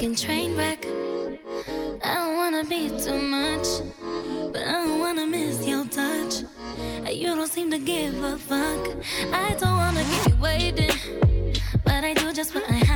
fucking train wreck. I don't wanna be too much, but I don't wanna miss your touch. You don't seem to give a fuck. I don't wanna keep waiting, but I do just what I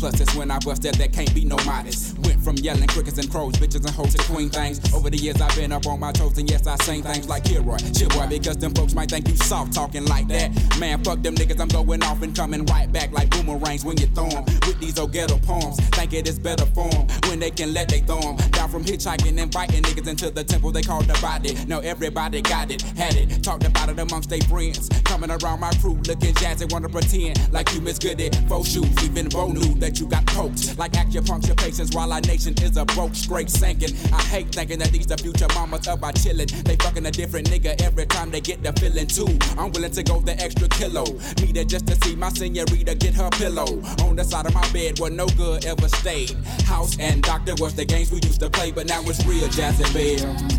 many pluses when I bust that, that can't be no modest. Went from yelling crickets and crows, bitches and hoes to queen things. Over the years I've been up on my toes, and yes, I sing things like Kilroy, chill boy, because them folks might think you soft talking like that. Man, fuck them niggas, I'm going off and coming right back like boomerangs when you throw them. With these old ghetto poems, think it is better form when they can let they throw them. Down from hitchhiking and biting niggas into the temple they call the body. Now everybody got it, had it, talked about it amongst their friends. Coming around my crew looking jazzy, wanna pretend like you miss good at faux shoes. Even Bo knew that you got poked. Like acupuncture patients while our nation is a broke, straight sinking. I hate thinking that these the future mamas of our chillin'. They fucking a different nigga every time they get the feeling too. I'm willing to go the extra kilo. Me there just to see my senorita get her pillow. On the side of my bed where no good ever stayed. House and doctor was the games we used to play, but now it's real jazz and bear.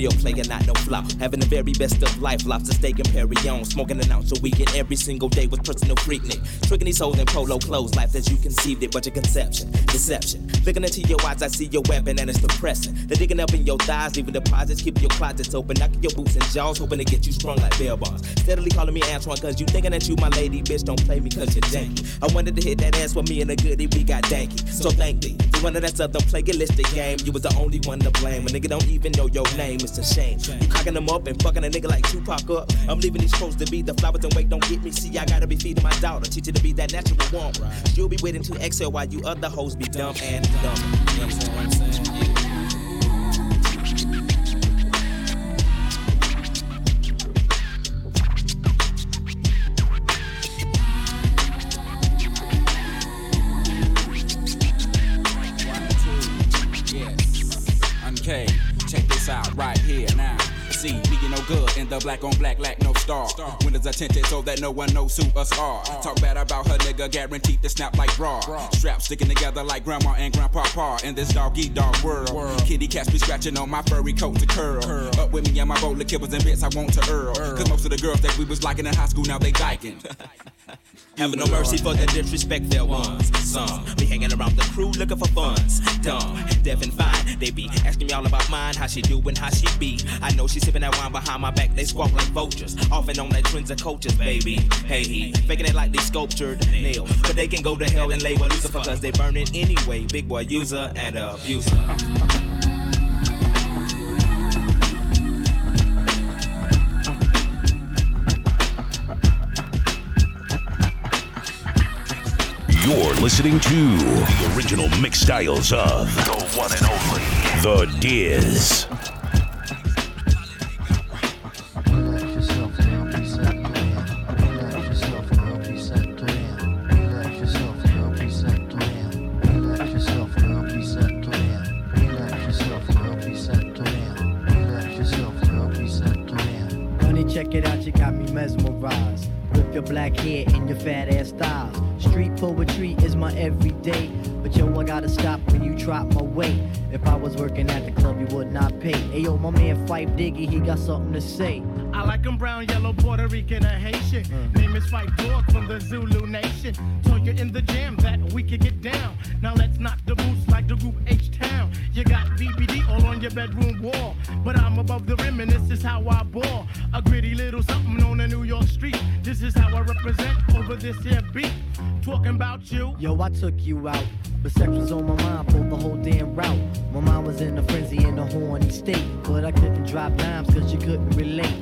Real player, not no flop. Having the very best of life, lobster steak and Perry on. Smoking an ounce a weekend every single day with personal freaknik. Tricking these hoes in polo clothes, life as you conceived it, but your conception, deception. Looking into your eyes, I see your weapon and it's depressing. They're digging up in your thighs, leaving deposits, keeping your closets open, knocking your boots and jaws, hoping to get you strong like bell bars. Steadily calling me Antoine, cause you thinking that you my lady, bitch, don't play me cause you're janky. I wanted to hit that ass with me and a goodie, we got danky. So thank me. You wanted that southern plagiaristic game, you was the only one to blame. A nigga don't even know your name, it's a shame. You cocking them up and fucking a nigga like Tupac up. I'm leaving these clothes to be the flowers and wait, don't get me. See, I gotta be feeding my daughter, teach her to be that natural one. You'll be waiting to exhale while you other hoes be dumb and dumb. You understand what I'm saying? Check this out right here now. See, me no good in the black on black lack no star. Windows are tinted so that no one knows who us are. Talk bad about her nigga, guaranteed to snap like bra. Straps sticking together like grandma and grandpa pa in this doggy dog world. Kitty cats be scratching on my furry coat to curl. Up with me and my of kibbles and bits I want to earl. Cause most of the girls that we was liking in high school now they dyking. Having no mercy for the disrespect their ones. Some be hanging around the crew looking for funds. Dumb, deaf and fine. They be asking me all about mine, how she do and how she be. I know she sipping that wine behind my back. They squawk like vultures. Off and on that twins and coaches, baby. Hey, he faking it like they sculptured nail. But they can go to hell and label Lucifer cause they burn it anyway. Big boy user and abuser. You're listening to the original mix styles of the one and only The Diz. Your black hair and your fat ass styles. Street poetry is my everyday. But yo, I gotta stop when you drop my weight. If I was working at the club, you would not pay. Hey yo, my man Phife Diggy, he got something to say. I like 'em brown, yellow, Puerto Rican, or Haitian. Mm. Name is Phife Dawg from the Zulu Nation. Told you in the jam that we could get down. Now let's knock the boots like the group H Town. You got BBD all on your bedroom wall. But I'm above the rim and this is how I ball. A gritty little something on the New York street. This is how I represent over this here beat. Talking about you. Yo, I took you out. But sex was on my mind for the whole damn route. My mind was in a frenzy in a horny state. But I couldn't drop dimes cause you couldn't relate.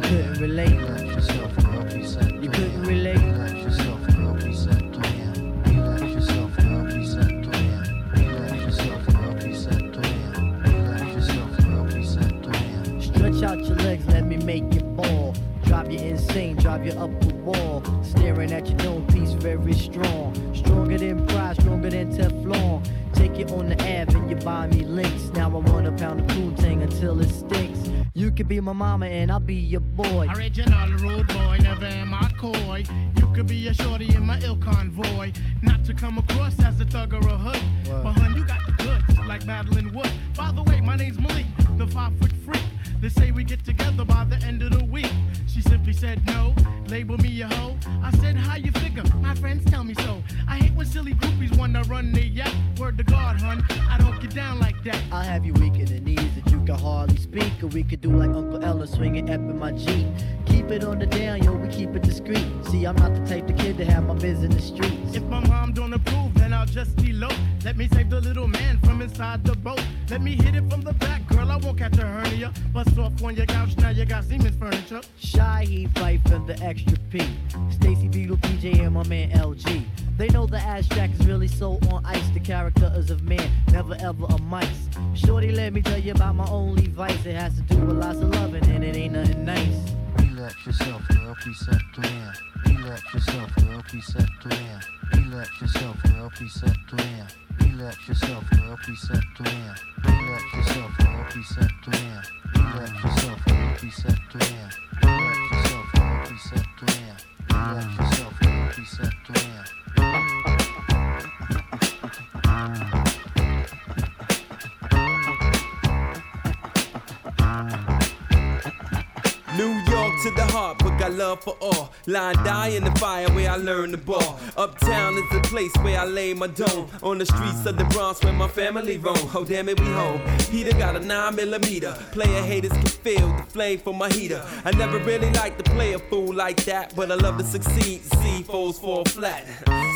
You couldn't relate. Relax yourself, girl, set You couldn't relate. Relax yourself, girl, be set plan. Relax yourself, girl, be set plan. Relax yourself, girl, be set plan. Relax yourself, girl, plan. Stretch out your legs, let me make you fall. Drive you insane, drive you up the wall. Staring at your known piece, very strong. Stronger than pride, stronger than Teflon. Take you on the Ave and you buy me links. Now I want a pound of Poontang until it stinks. You could be my mama and I'll be your boy. Original rude boy, never am I coy. You could be a shorty in my ill convoy. Not to come across as a thug or a hood. But hun, you got the goods, like Madeline Wood. By the way, my name's Malik. the five foot freak. They say we get together by the end of the week. She simply said no, label me a hoe. I said, how you figure? My friends tell me so. I hate when silly groupies wanna run the yacht. Word to God, hun, I don't get down like that. I'll have you weak in the knees that you can hardly speak. Or we could do like Uncle Ella swinging up in my Jeep. Keep it on the down, yo, we keep it discreet. See, I'm not the type of kid to have my biz in the streets. If my mom don't approve, then I'll just elope. Let me save the little man from inside the boat. Let me hit it from the back, girl. I won't catch a hernia. Bust off on your couch, now you got Seaman's furniture. Shy, he fight for the extra P. Stacy Beetle, PJ, and my man LG. They know the ass jack is really so on ice. The character is of man, never ever a mice. Shorty, let me tell you about my only vice. It has to do with lots of loving, and it ain't nothing nice. Relax yourself, girl, please settle down. Relax yourself, girl, please settle down. Relax yourself, girl, please settle down. Relax yourself, girl, please settle down. Relax yourself, girl, please settle down. Relax yourself, girl, please settle down. Relax yourself, girl, please settle down. Relax yourself, girl, please settle down. New to the heart, but got love for all. Line die in the fire where I learned the ball. Uptown is the place where I lay my dome. On the streets of the Bronx where my family roam. Oh damn it, we home. Peter got a 9 millimeter. Player haters can feel the flame from my heater. I never really liked to play a fool like that, but I love to succeed. See foes fall flat,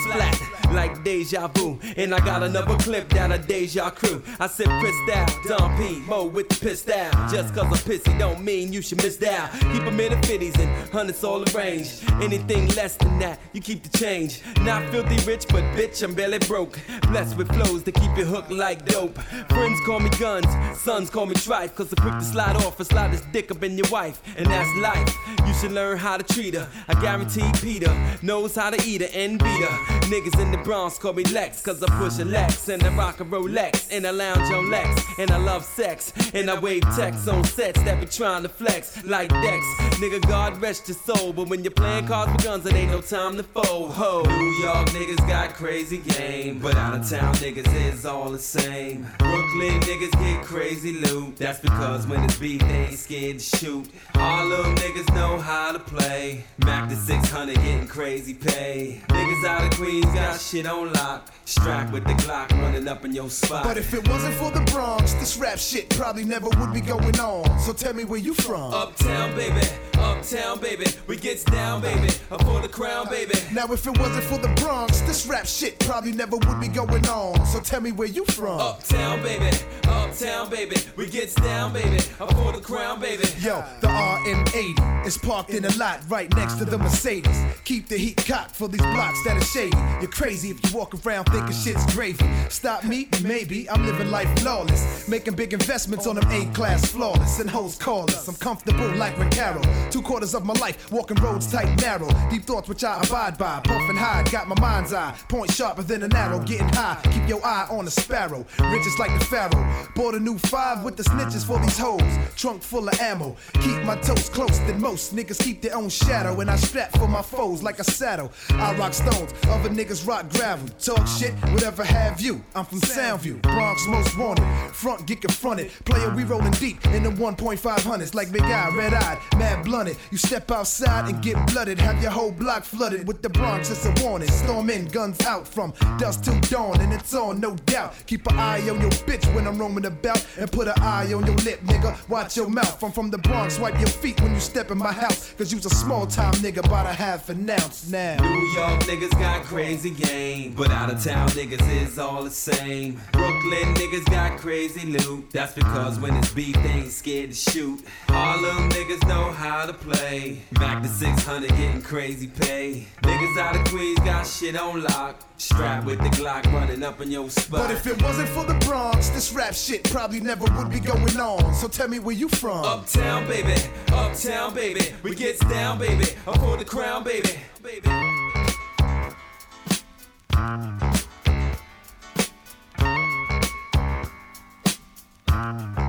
flat like deja vu. And I got another clip that a deja crew. I said pissed out, Don P, Mo with the pissed out. Just cause I'm pissy don't mean you should miss out. Keep 'em in the 50s and hundreds all arranged. Anything less than that, you keep the change. Not filthy rich, but bitch, I'm barely broke. Blessed with flows to keep you hooked like dope. Friends call me guns, sons call me trife. Cause I'm quick to slide off and slide this dick up in your wife. And that's life. You should learn how to treat her. I guarantee Peter knows how to eat her and beat her. Niggas in the Bronx call me Lex, cause I push a Lex and I rock a Rolex and I lounge on Lex and I love sex and I wave texts on sets that be trying to flex like Dex. Nigga, God rest your soul, but when you're playing cards with guns, it ain't no time to fold. Ho, New York niggas got crazy game, but out of town niggas is all the same. Brooklyn niggas get crazy loot. That's because when it's beef, they ain't scared to shoot. Harlem niggas know how to play. Mac the 600 getting crazy pay. Niggas out of Queens got shit on lock. Strapped with the Glock running up in your spot. But if it wasn't for the Bronx, this rap shit probably never would be going on. So tell me where you from. Uptown, baby. Uptown, baby. We gets down, baby. Up for the crown, baby. Now if it wasn't for the Bronx, this rap shit probably never would be going on. So tell me where you from. Uptown, baby. Uptown, baby. We gets down, baby. Up for the crown, baby. Yo, the RM80 is parked in a lot right next to the Mercedes. Keep the heat cocked for these blocks that are shady. You're crazy if you walk around thinking shit's gravy. Stop me? Maybe. I'm living life flawless. Making big investments on them A-class flawless. And hoes call us. I'm comfortable like Recaro. Two quarters of my life, walking roads tight, narrow. Deep thoughts which I abide by. Puffing high, got my mind's eye. Point sharper than an arrow. Getting high, keep your eye on the sparrow. Riches like the pharaoh. Bought a new five with the snitches for these hoes. Trunk full of ammo. Keep my toes close than most. Niggas keep their own shadow. And I strap for my foes like a saddle. I rock stones, other niggas rock gravel. Talk shit, whatever have you. I'm from Soundview, Bronx most wanted. Front get confronted. Player, we rolling deep in the 1.500s like big eye, red eyed, mad blunted. You step outside and get blooded. Have your whole block flooded with the Bronx. It's a warning. Storm in, guns out from dusk till dawn, and it's on, no doubt. Keep an eye on your bitch when I'm roaming about, and put an eye on your lip, nigga. Watch your mouth. I'm from the Bronx. Wipe your feet when you step in my house, cause you's a small time nigga, about a half an ounce now. New York niggas got crazy game, but out of town niggas is all the same. Brooklyn niggas got crazy loot. That's because when it's beef, they ain't scared to shoot. Harlem niggas know how to play. Back to 600 getting crazy pay. Niggas out of Queens got shit on lock. Strapped with the Glock running up in your spot. But if it wasn't for the Bronx, this rap shit probably never would be going on. So tell me where you from. Uptown, baby. Uptown, baby. We gets down, baby. Up for the crown, baby. Baby. It's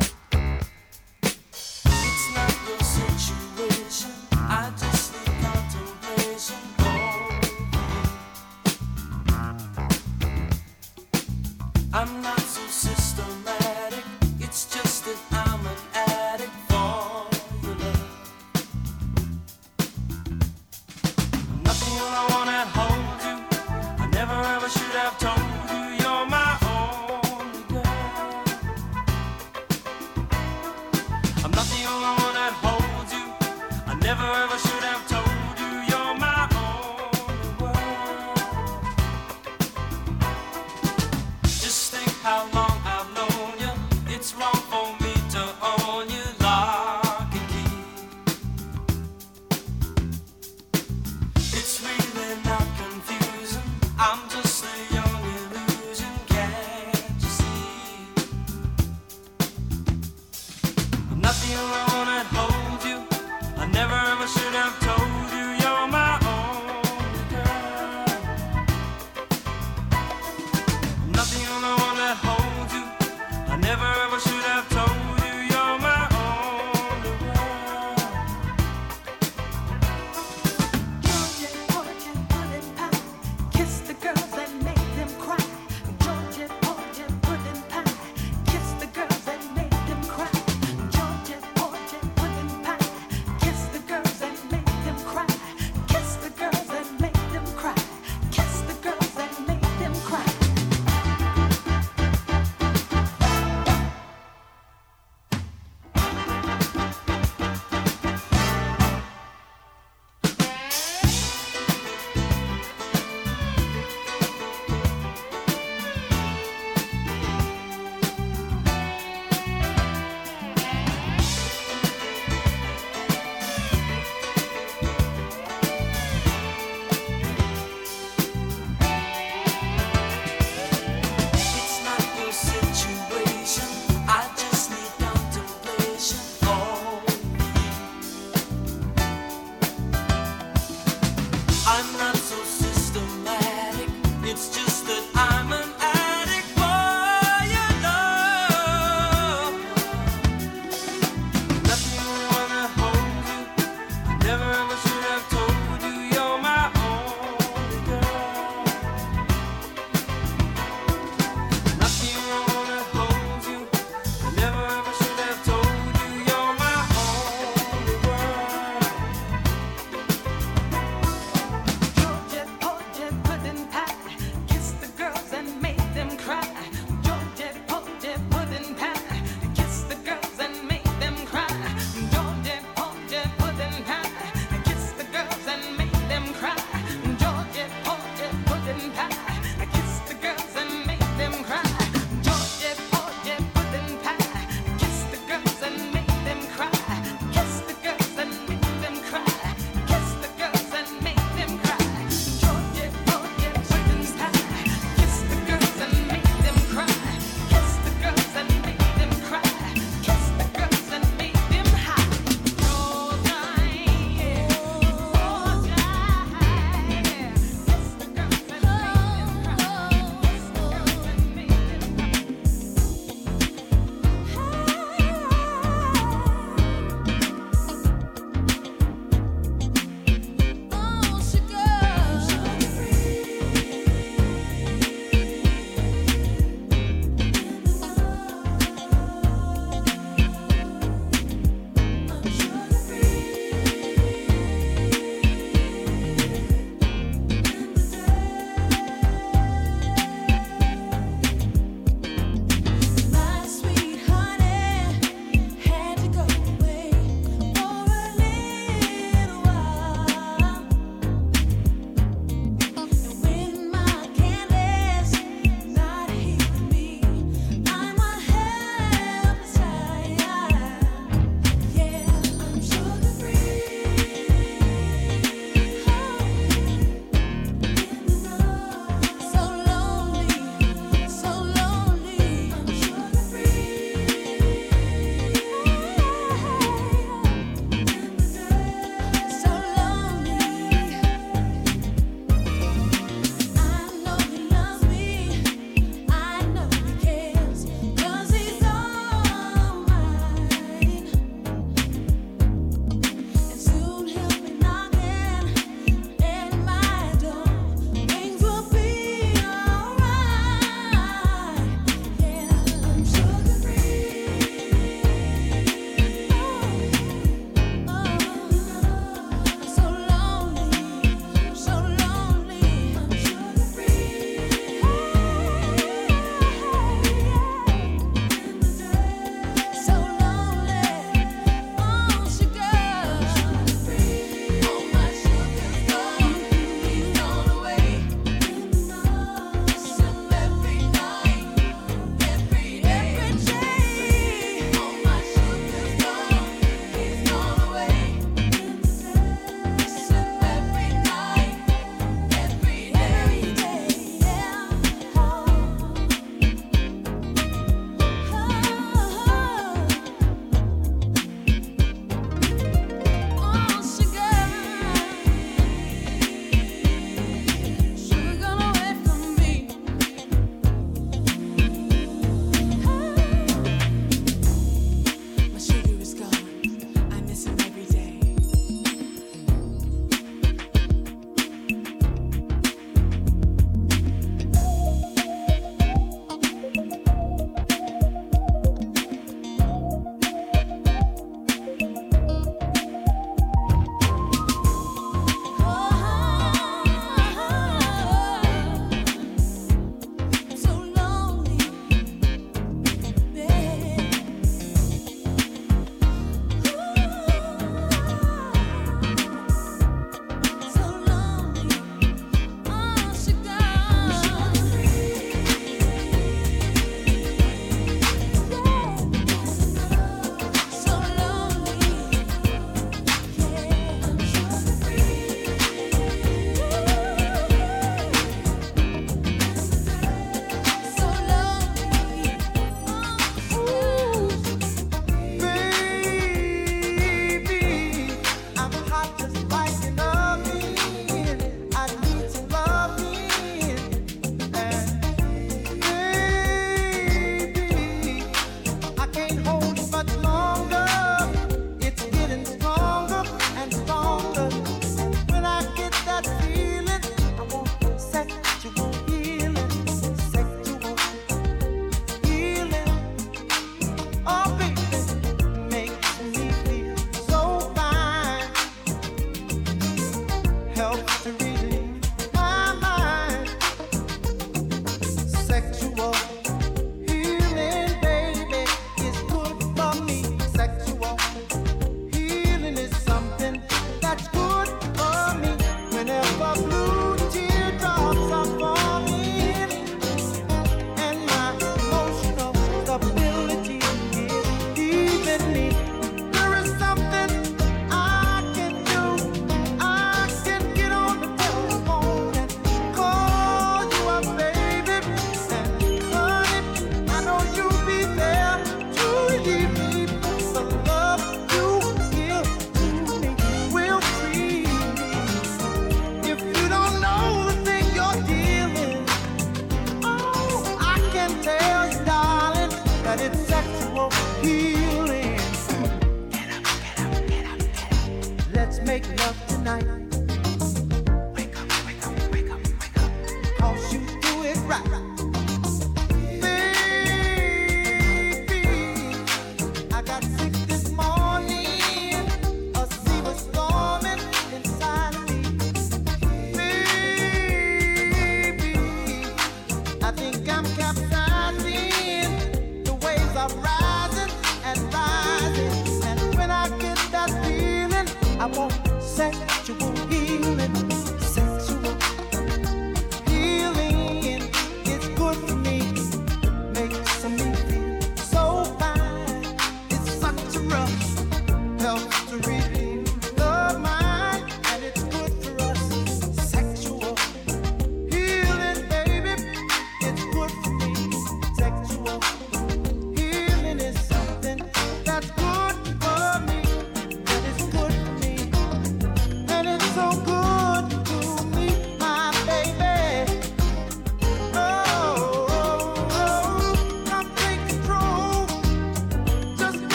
right.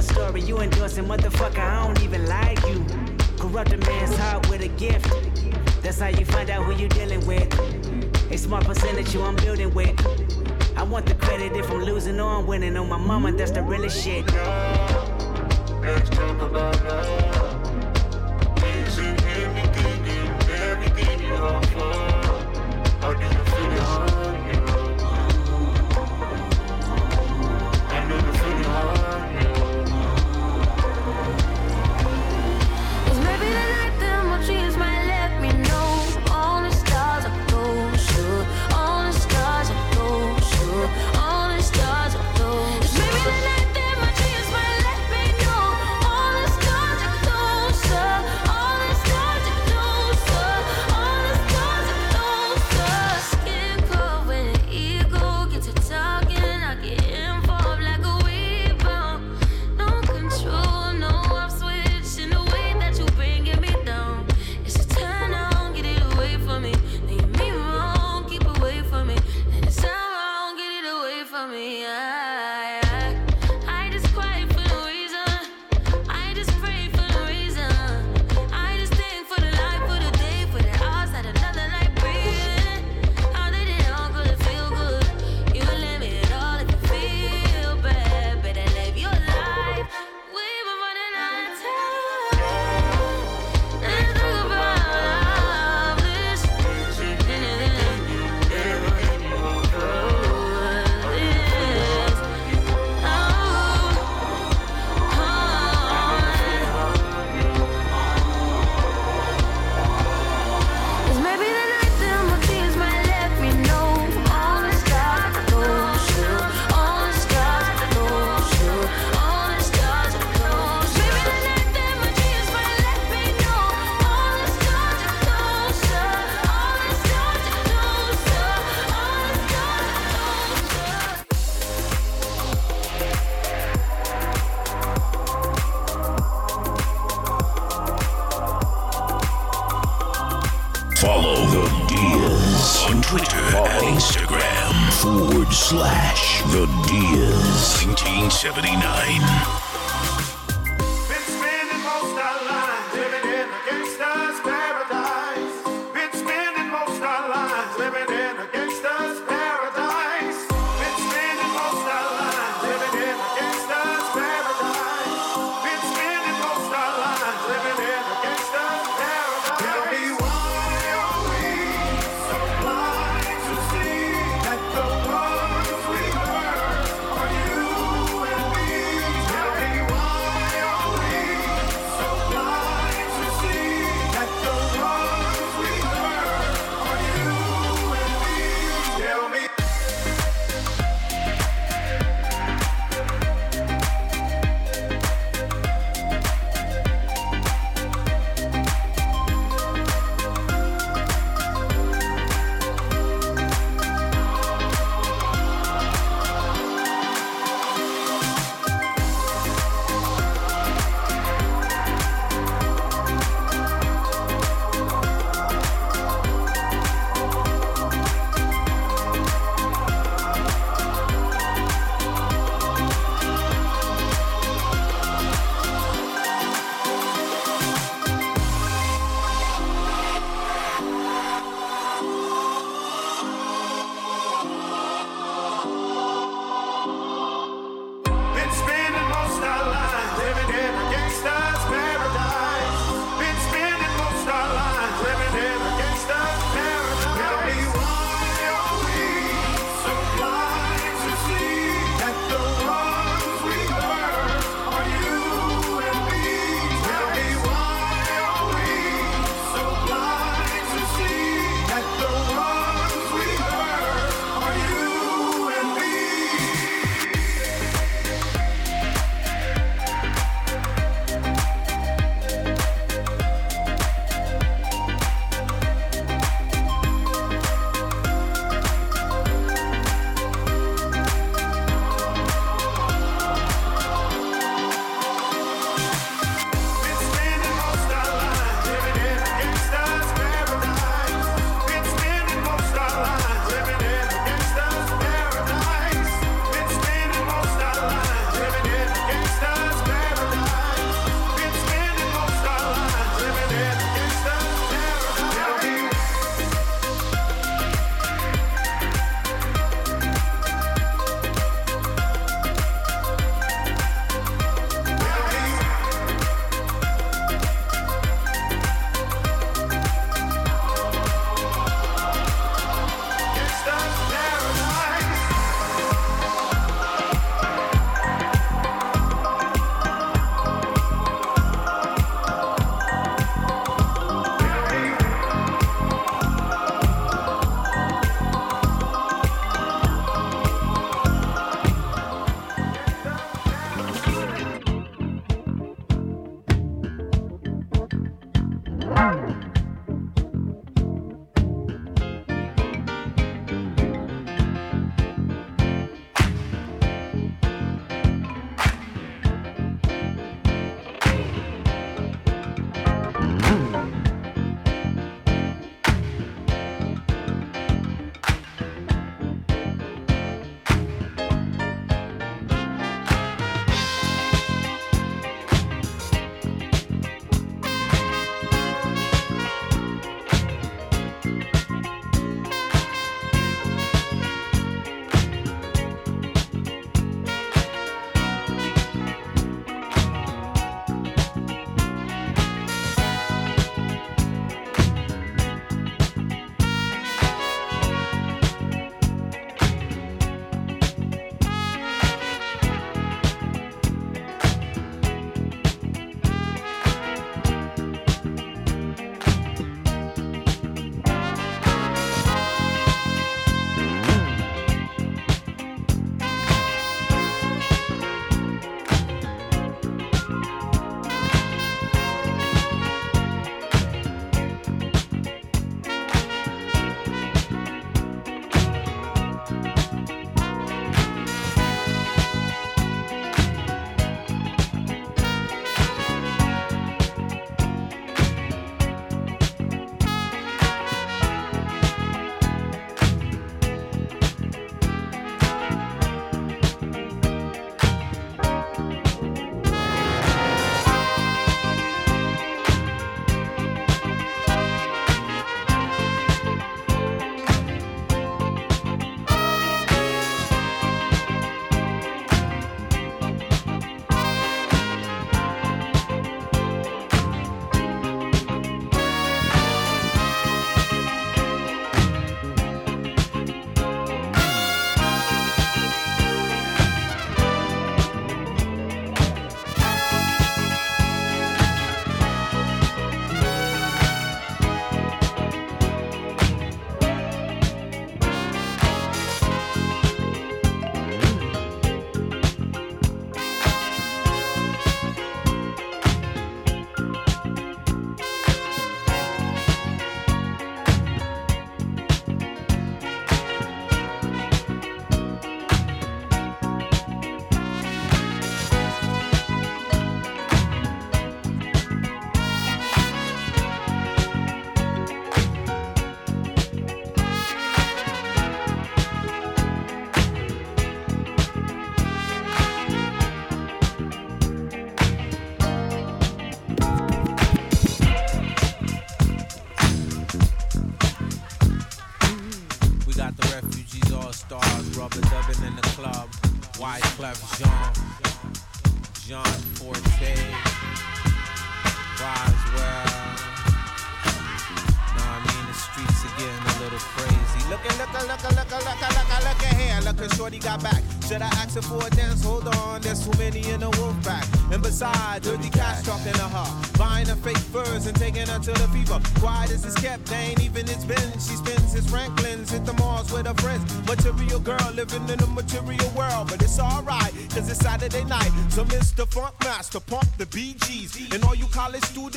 the story. You endorsing, motherfucker, I don't even like you. Corrupt a man's heart with a gift. That's how you find out who you're dealing with. A small percentage you I'm building with. I want the credit if I'm losing or I'm winning. On my mama, that's the realest shit. Let's talk about love.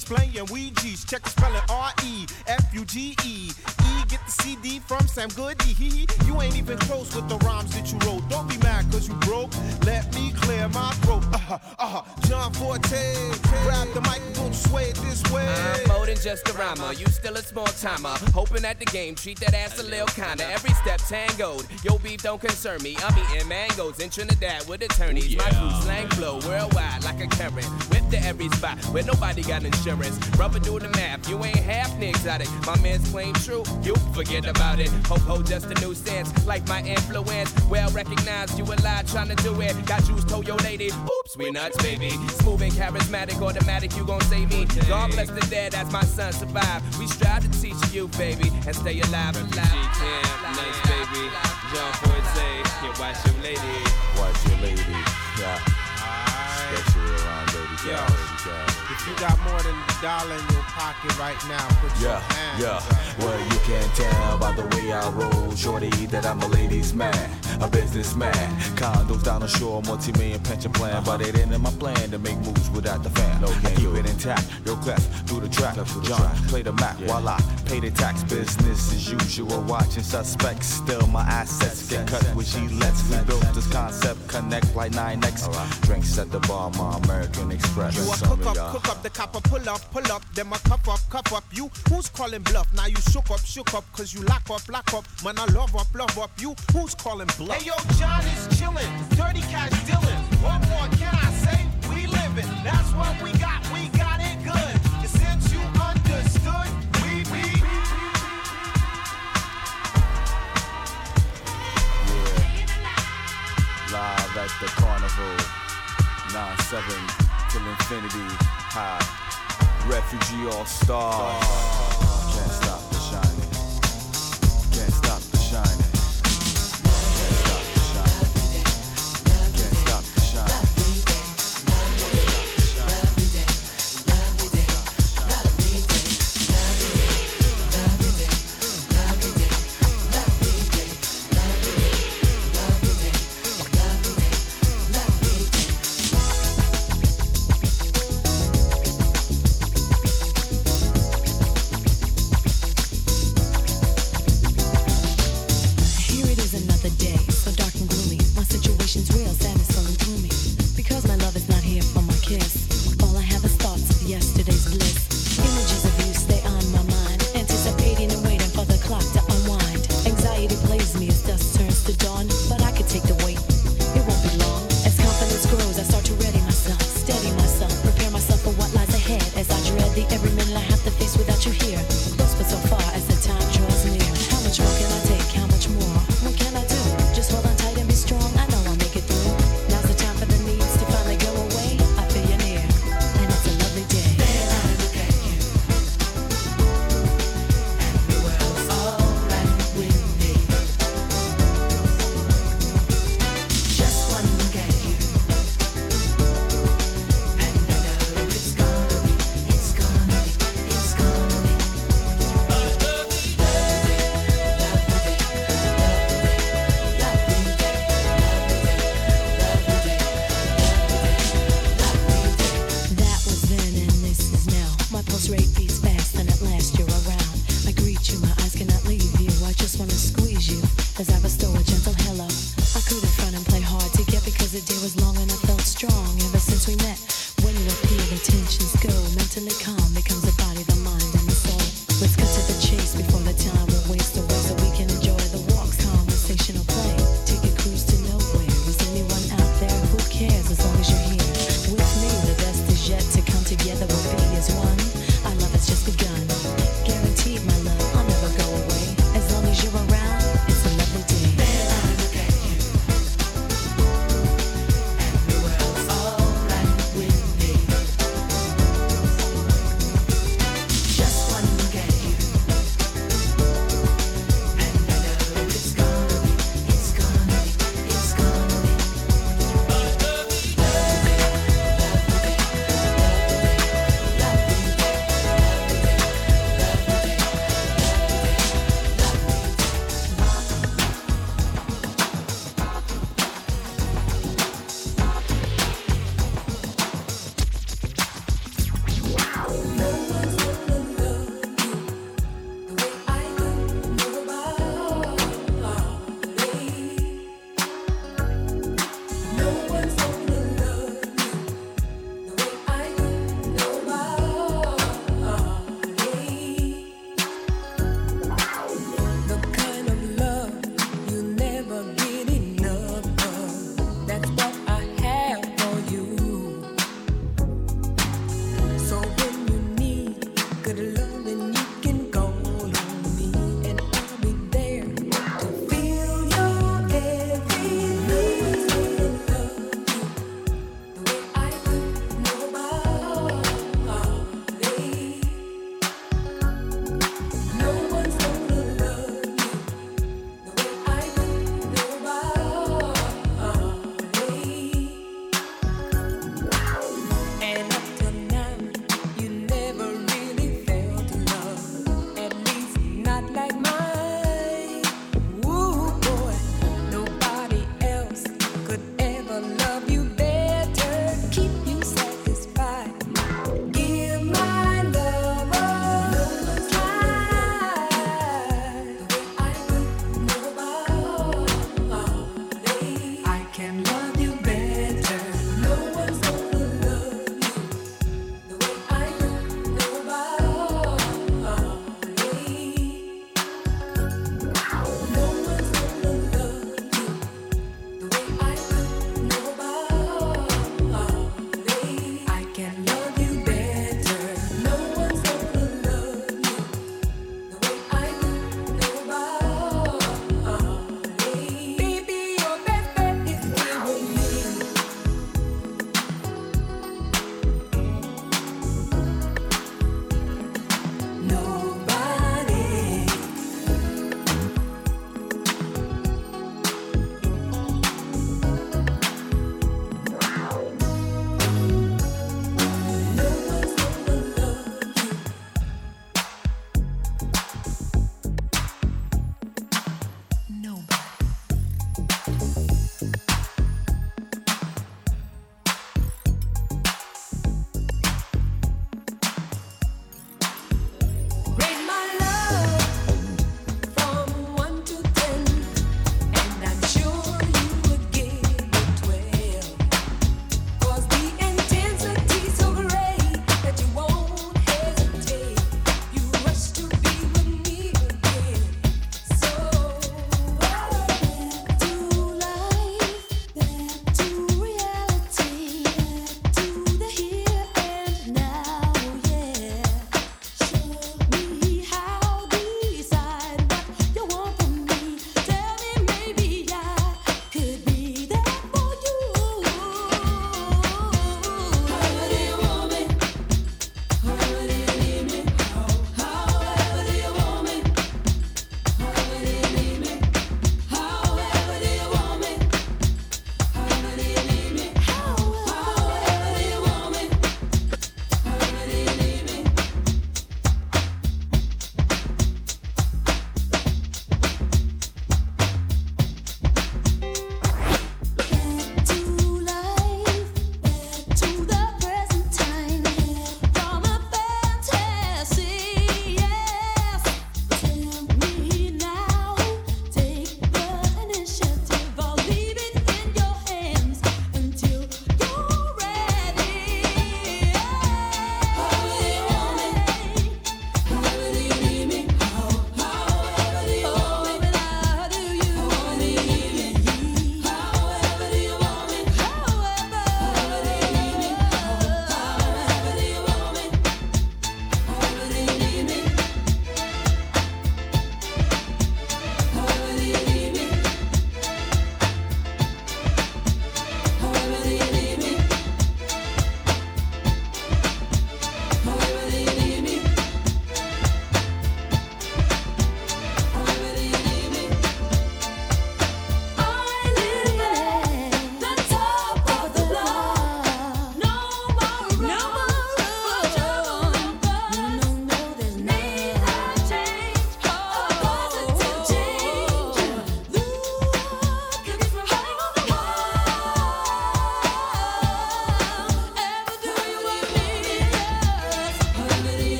Students playing Ouija's. Check the spelling R-E, F-U-G-E. E, get the CD from Sam Goody. He, you ain't even close with the rhymes that you wrote. Don't be mad cause you broke. Let me clear my throat. Uh-huh, uh-huh. John Forte, grab the mic and don't sway this than just a rhymer. You still a small timer. Hoping at the game, treat that ass a little kinda. Every step tangoed. Yo, beef don't concern me. I'm eating mangoes in Trinidad with attorneys. My crew slang flow worldwide like a current. Whip to every spot where nobody got insurance. Rubber do the math. You ain't half exotic. My man's claim true. You forget about it. Ho ho, just a new sense. Like my influence. Well recognized. You a lie trying to do it. Got juice, told your lady. Oops, we nuts, baby. Smooth and charismatic, automatic. You gon' save me. God bless the dead That's my son survive. We strive to teach you, baby, and stay alive. Refugee camp, nice baby. John Forte, yeah, watch your lady. Watch your lady. Yeah. Especially around dirty Yo, cow, dirty cow. If you got more than a dollar in your pocket right now, put your Yeah, hands yeah. up. Well, you can tell by the way I roll, shorty, that I'm a ladies' man, a businessman. Condos down the shore, multi-million pension plan, but it ain't in my plan to make moves without the fam. No, I keep it intact. Yo, clef through the track. John, play the Mac while I pay the tax. Business as usual. Watching suspects, still my assets get cut with Gillettes. We built this concept, connect like 9x. Drinks at the bar, my American Express. You a Some cook up, cook up, the copper pull up, pull up, then my cup up, cup up. You who's calling bluff? Now you shook up, shook up, cause you lock up, lock up. Man, I love up, love up. You who's calling bluff? Hey yo, John is chillin', dirty cash dealin'. What more can I say? We livin', that's what we got, we got it good. And since you understood, we we. Live at the carnival. 9-7 till infinity. High. Refugee all stars.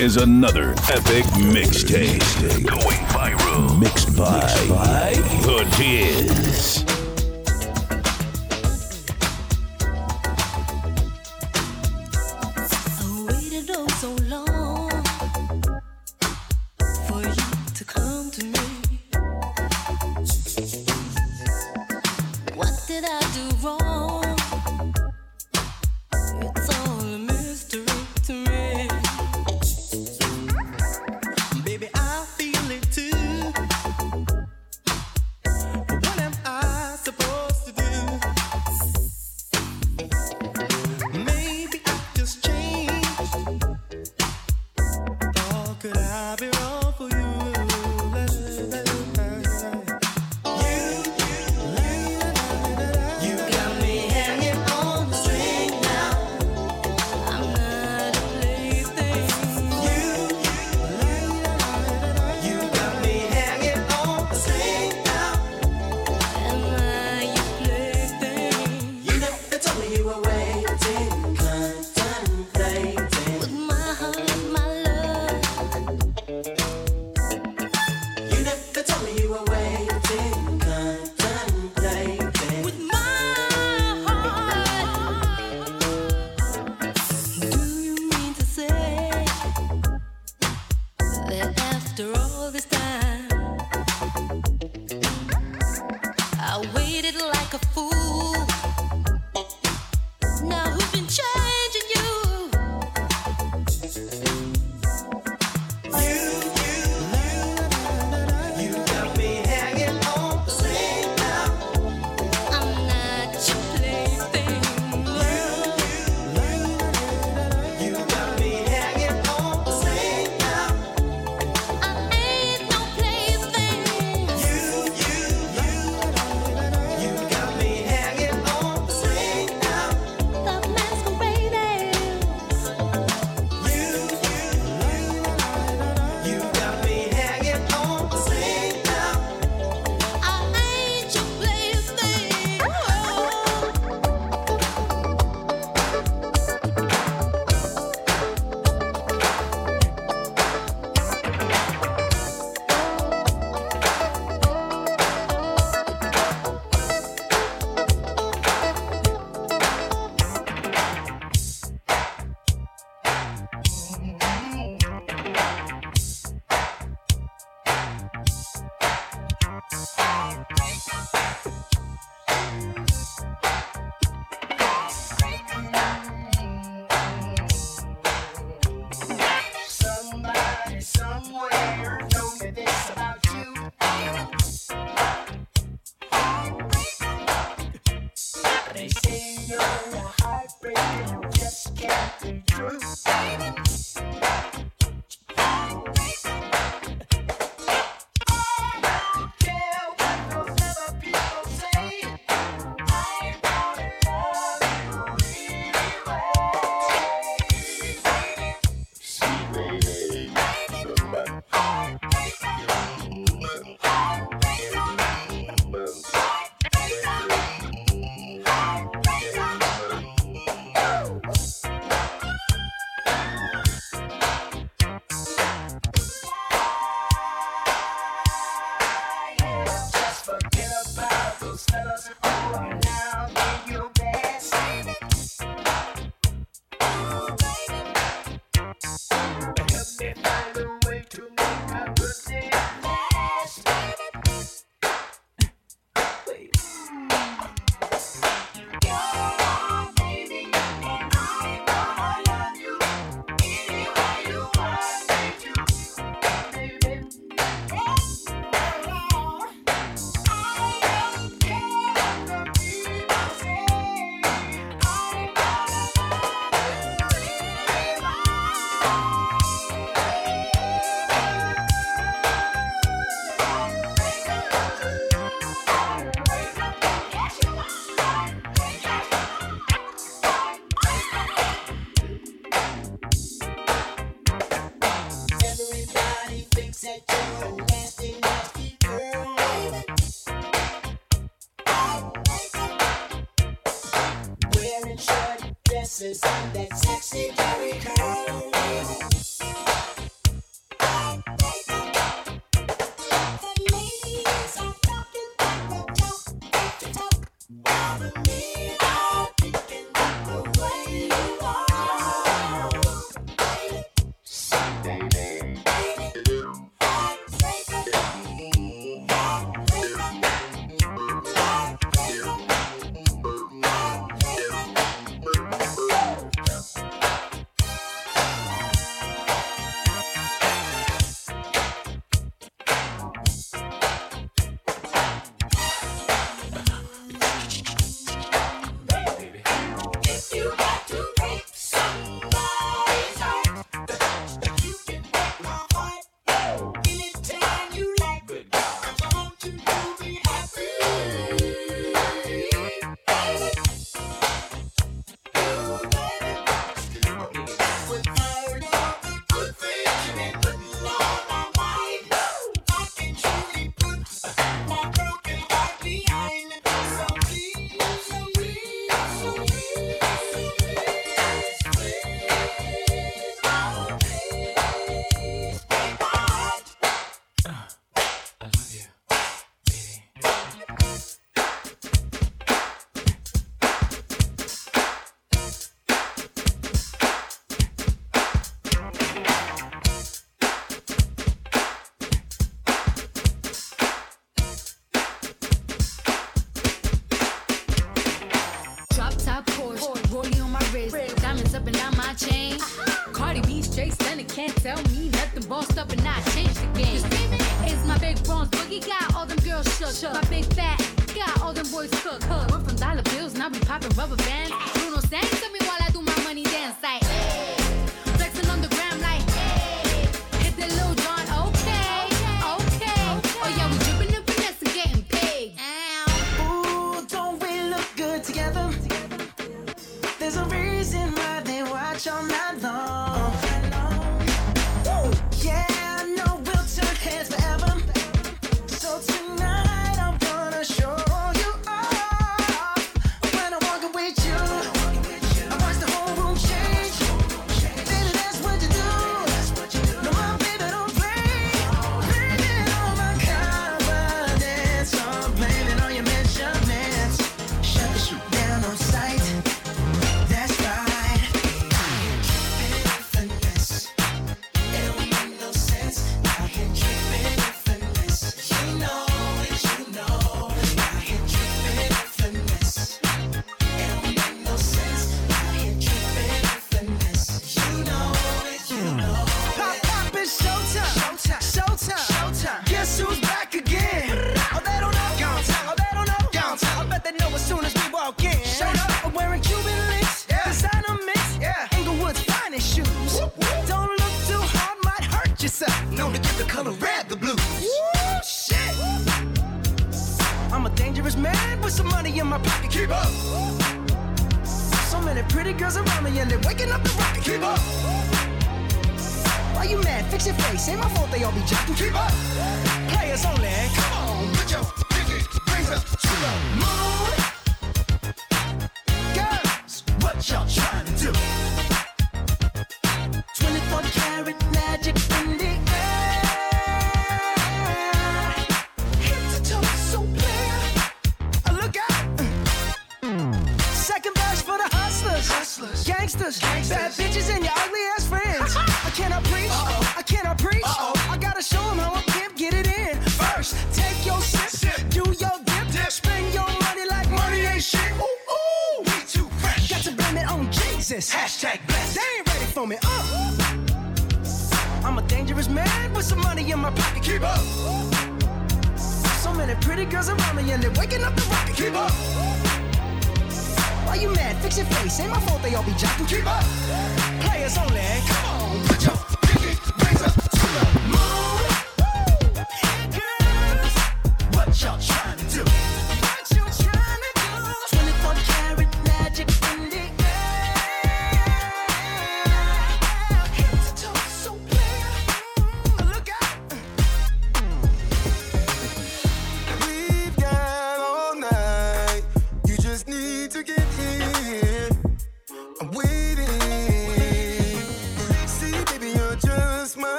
is another epic mixtape going viral. Mixed by, Mixed by The Diz. Wearing short dresses and that sexy very curl.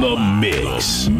the mix.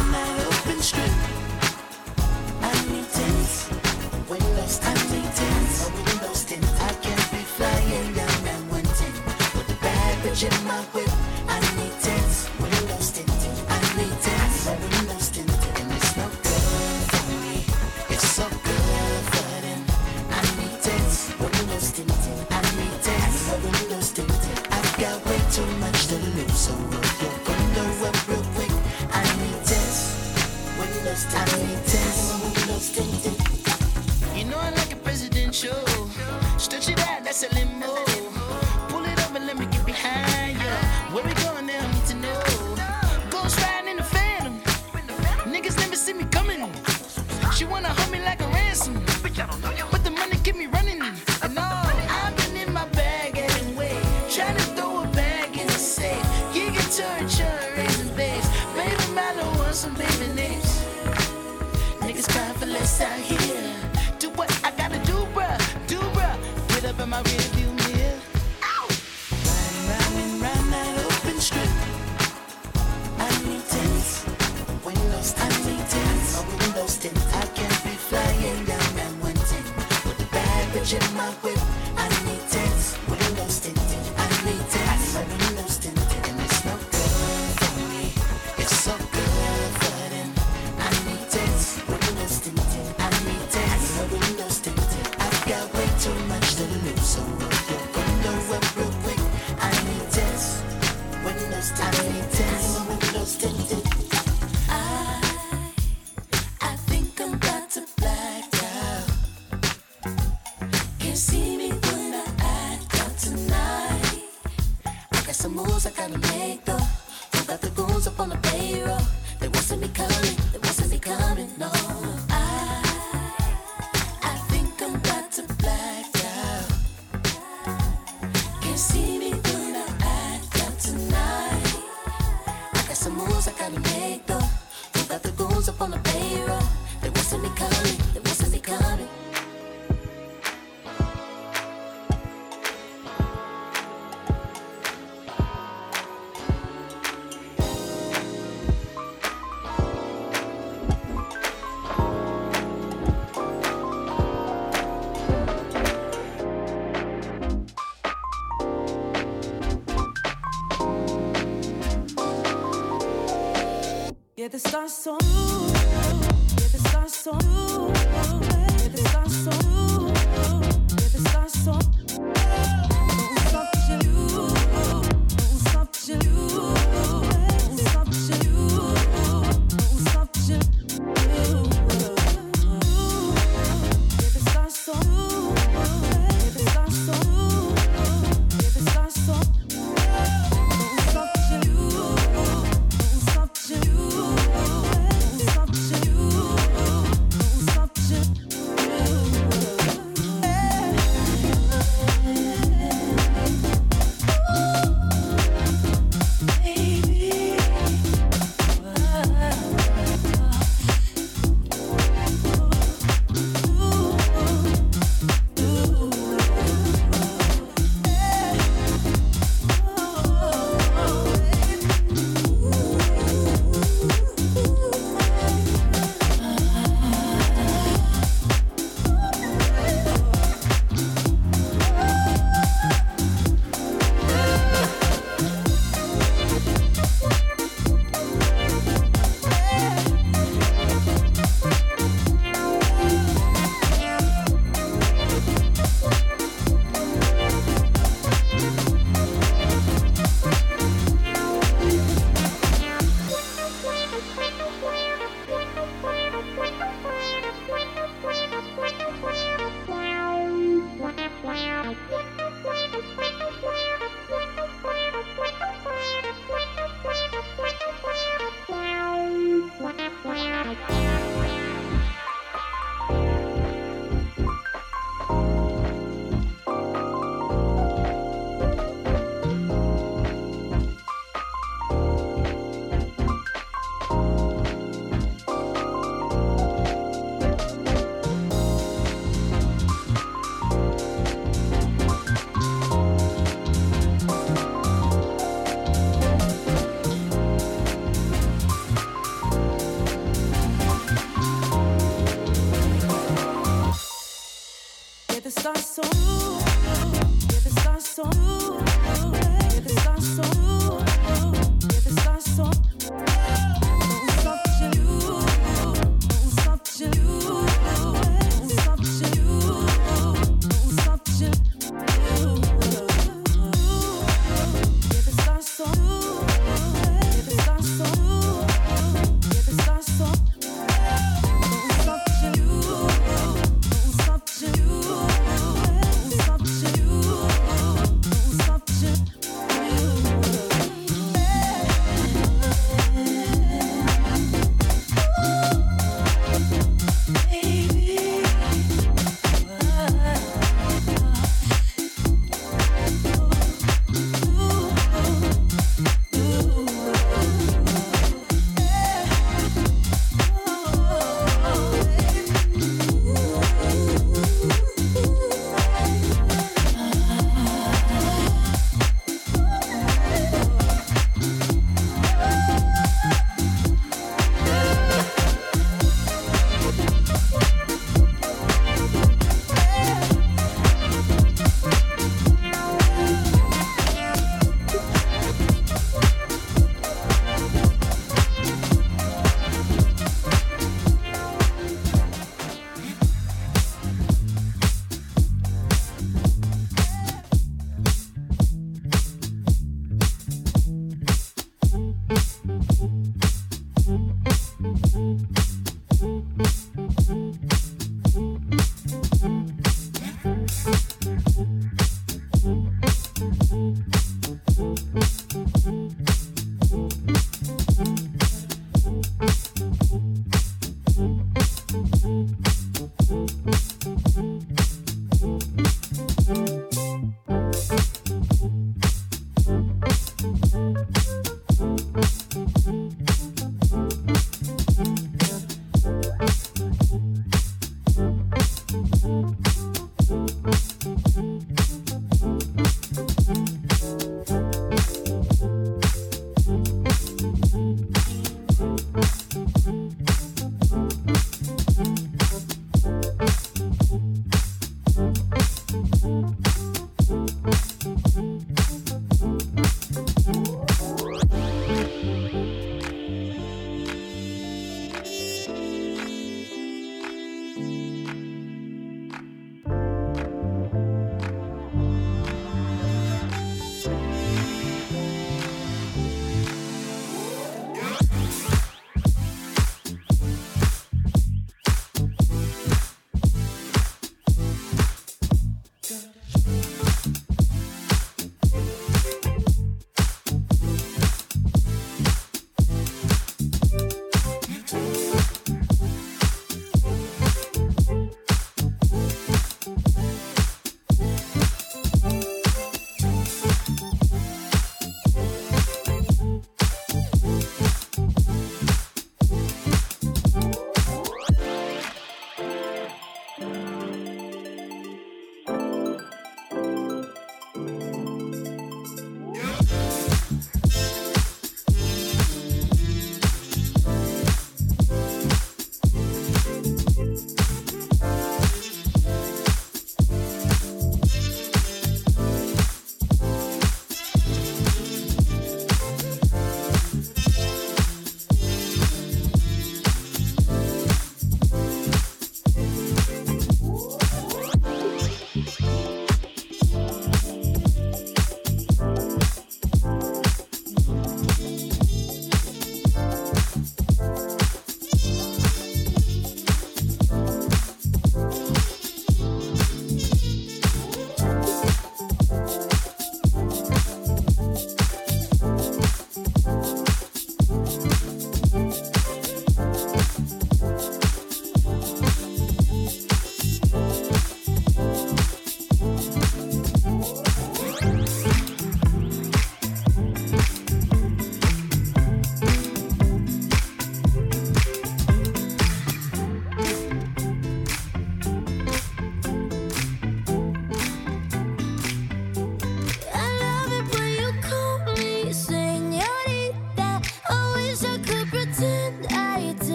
the stars so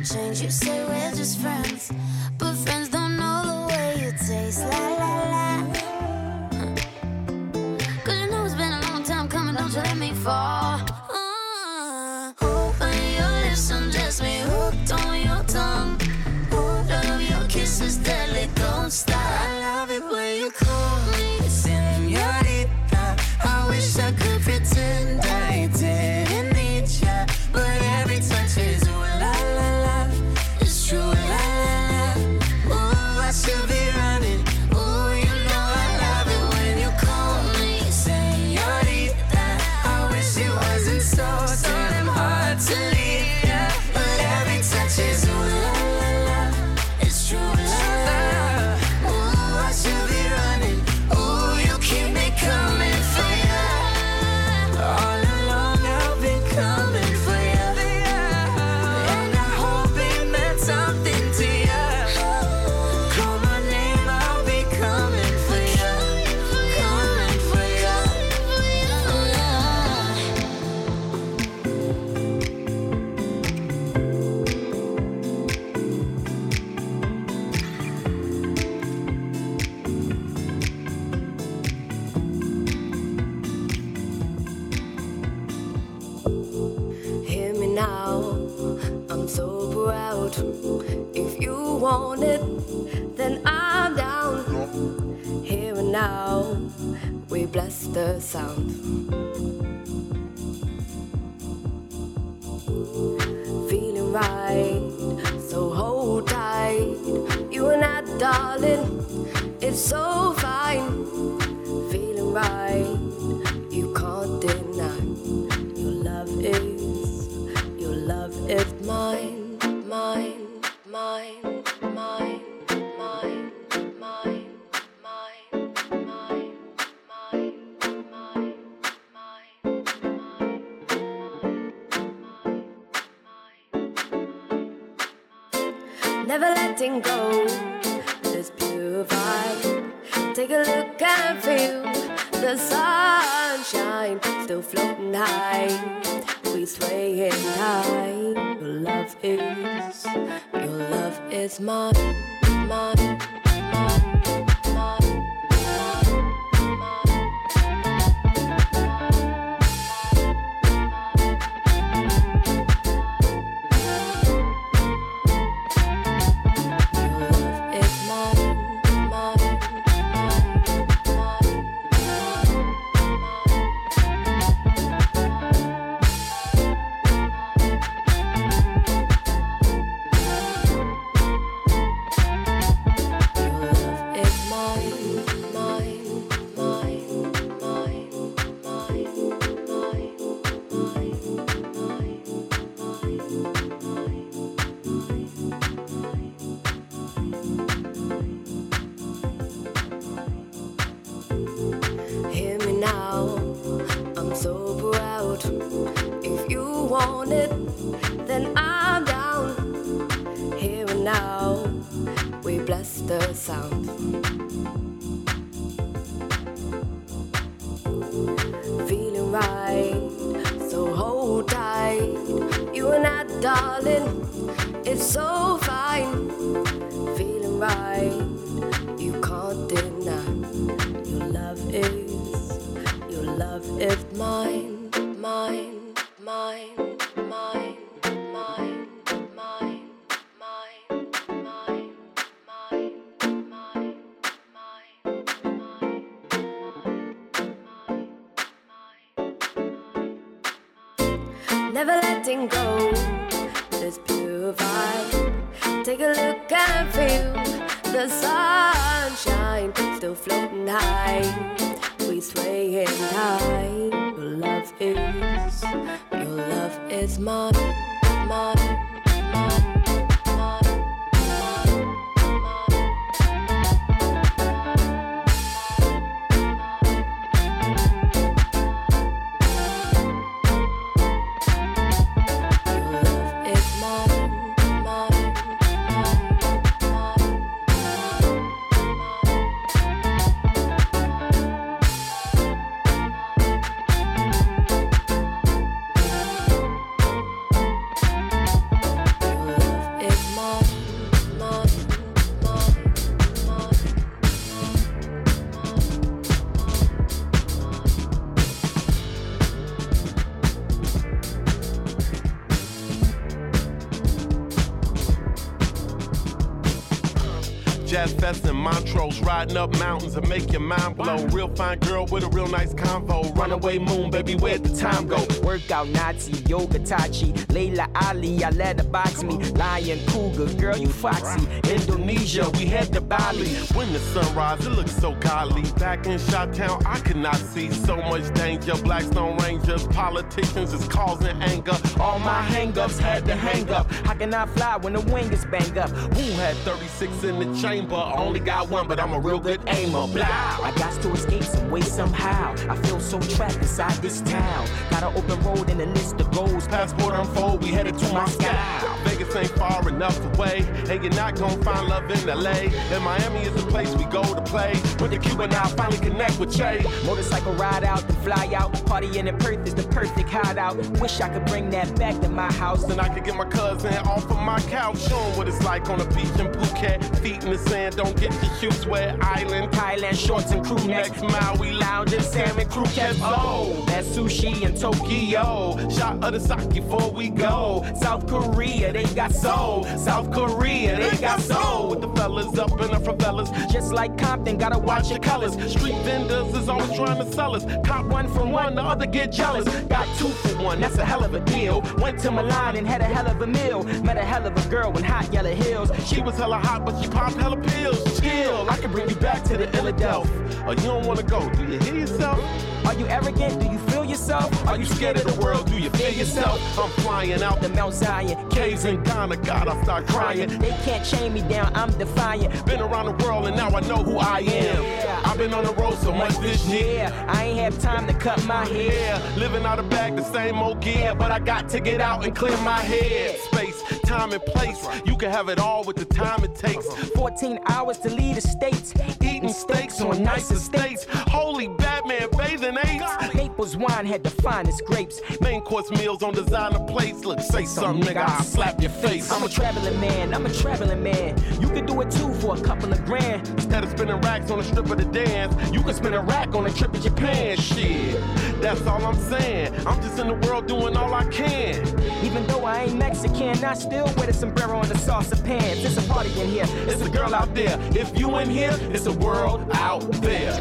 change. You say we're just friends. Sound. Feeling right, so hold tight. You and I, darling, it's so fine. Jazz fest in Montreux, riding up mountains and make your mind blow. Real fine girl with a real nice convo. Runaway moon, baby, where'd the time go? Workout Nazi, yoga Tachi, Laila Ali, I let her box me. Lion Cougar, girl, you foxy. Indonesia, we head to Bali. When the sunrise, it looks so godly. Back in Shot Town, I could not see so much danger. Blackstone Rangers, politicians is causing anger. All my hang-ups had to hang up. How can I fly when the wing is bang up? Who had 36 in the chamber? Only got one, but I'm a real good aimer. Blah. I got to escape some way somehow. I feel so trapped inside this town. Got an open road and a list of goals. Passport unfold, we headed to Moscow. Vegas ain't far enough away, and you're not gonna find love in LA. And Miami is the place we go to play. With the Cuban, I'll finally connect with Jay. Motorcycle ride out and fly out. Partying in Perth is the perfect hideout. Wish I could bring that back to my house. Then I could get my cousin off of my couch, show him what it's like on the beach in Phuket. Feet in the sand, don't get your shoes wet. Island, Thailand shorts and crew necks. Maui lounge and salmon crew cats. Oh, that sushi in Tokyo. Shot of the sake before we go. South Korea, they got soul. South Korea, they got soul. With the fellas up in the favelas. Just like Compton, gotta watch your colors. Street vendors is always trying to sell us. Cop one for one, the other get jealous. Got two for one, that's a hell of a deal. Went to Milan and had a hell of a meal. Met a hell of a girl in hot yellow heels. She was hella hot, but she popped hella pills. Chill, I can bring you back to the Philadelphia. Or oh, you don't wanna go, do you hear yourself? Are you arrogant? Do you feel yourself? Are you scared of the world? Do you fear yourself? I'm flying out the Mount Zion. Caves in Ghana, God, I start crying. They can't chain me down, I'm defiant. Been around the world and now I know who I am. I've been on the road so much this year. I ain't have time to cut my hair. Living out of bag, the same old gear. But I got to get out and clear my head. Space, time, and place. You can have it all with the time it takes. Uh-huh. 14 hours to leave the states. Eating steaks on nice estates. Holy Batman bathing apes. Naples wine had the finest grapes. Main course meals on designer plates. Look, say something, nigga, I'll slap your face. I'm a traveling man, I'm a traveling man. You can do it too for a couple of grand. Instead of spinning racks on a strip of the dance, you can spin a rack on a trip to Japan. Shit, that's all I'm saying. I'm just in the world doing all I can. Even though I ain't Mexican, I still wear a sombrero and a salsa pants. It's a party in here, It's a girl out there. If you in here, it's a world out there.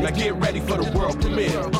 Now get ready for the world premiere.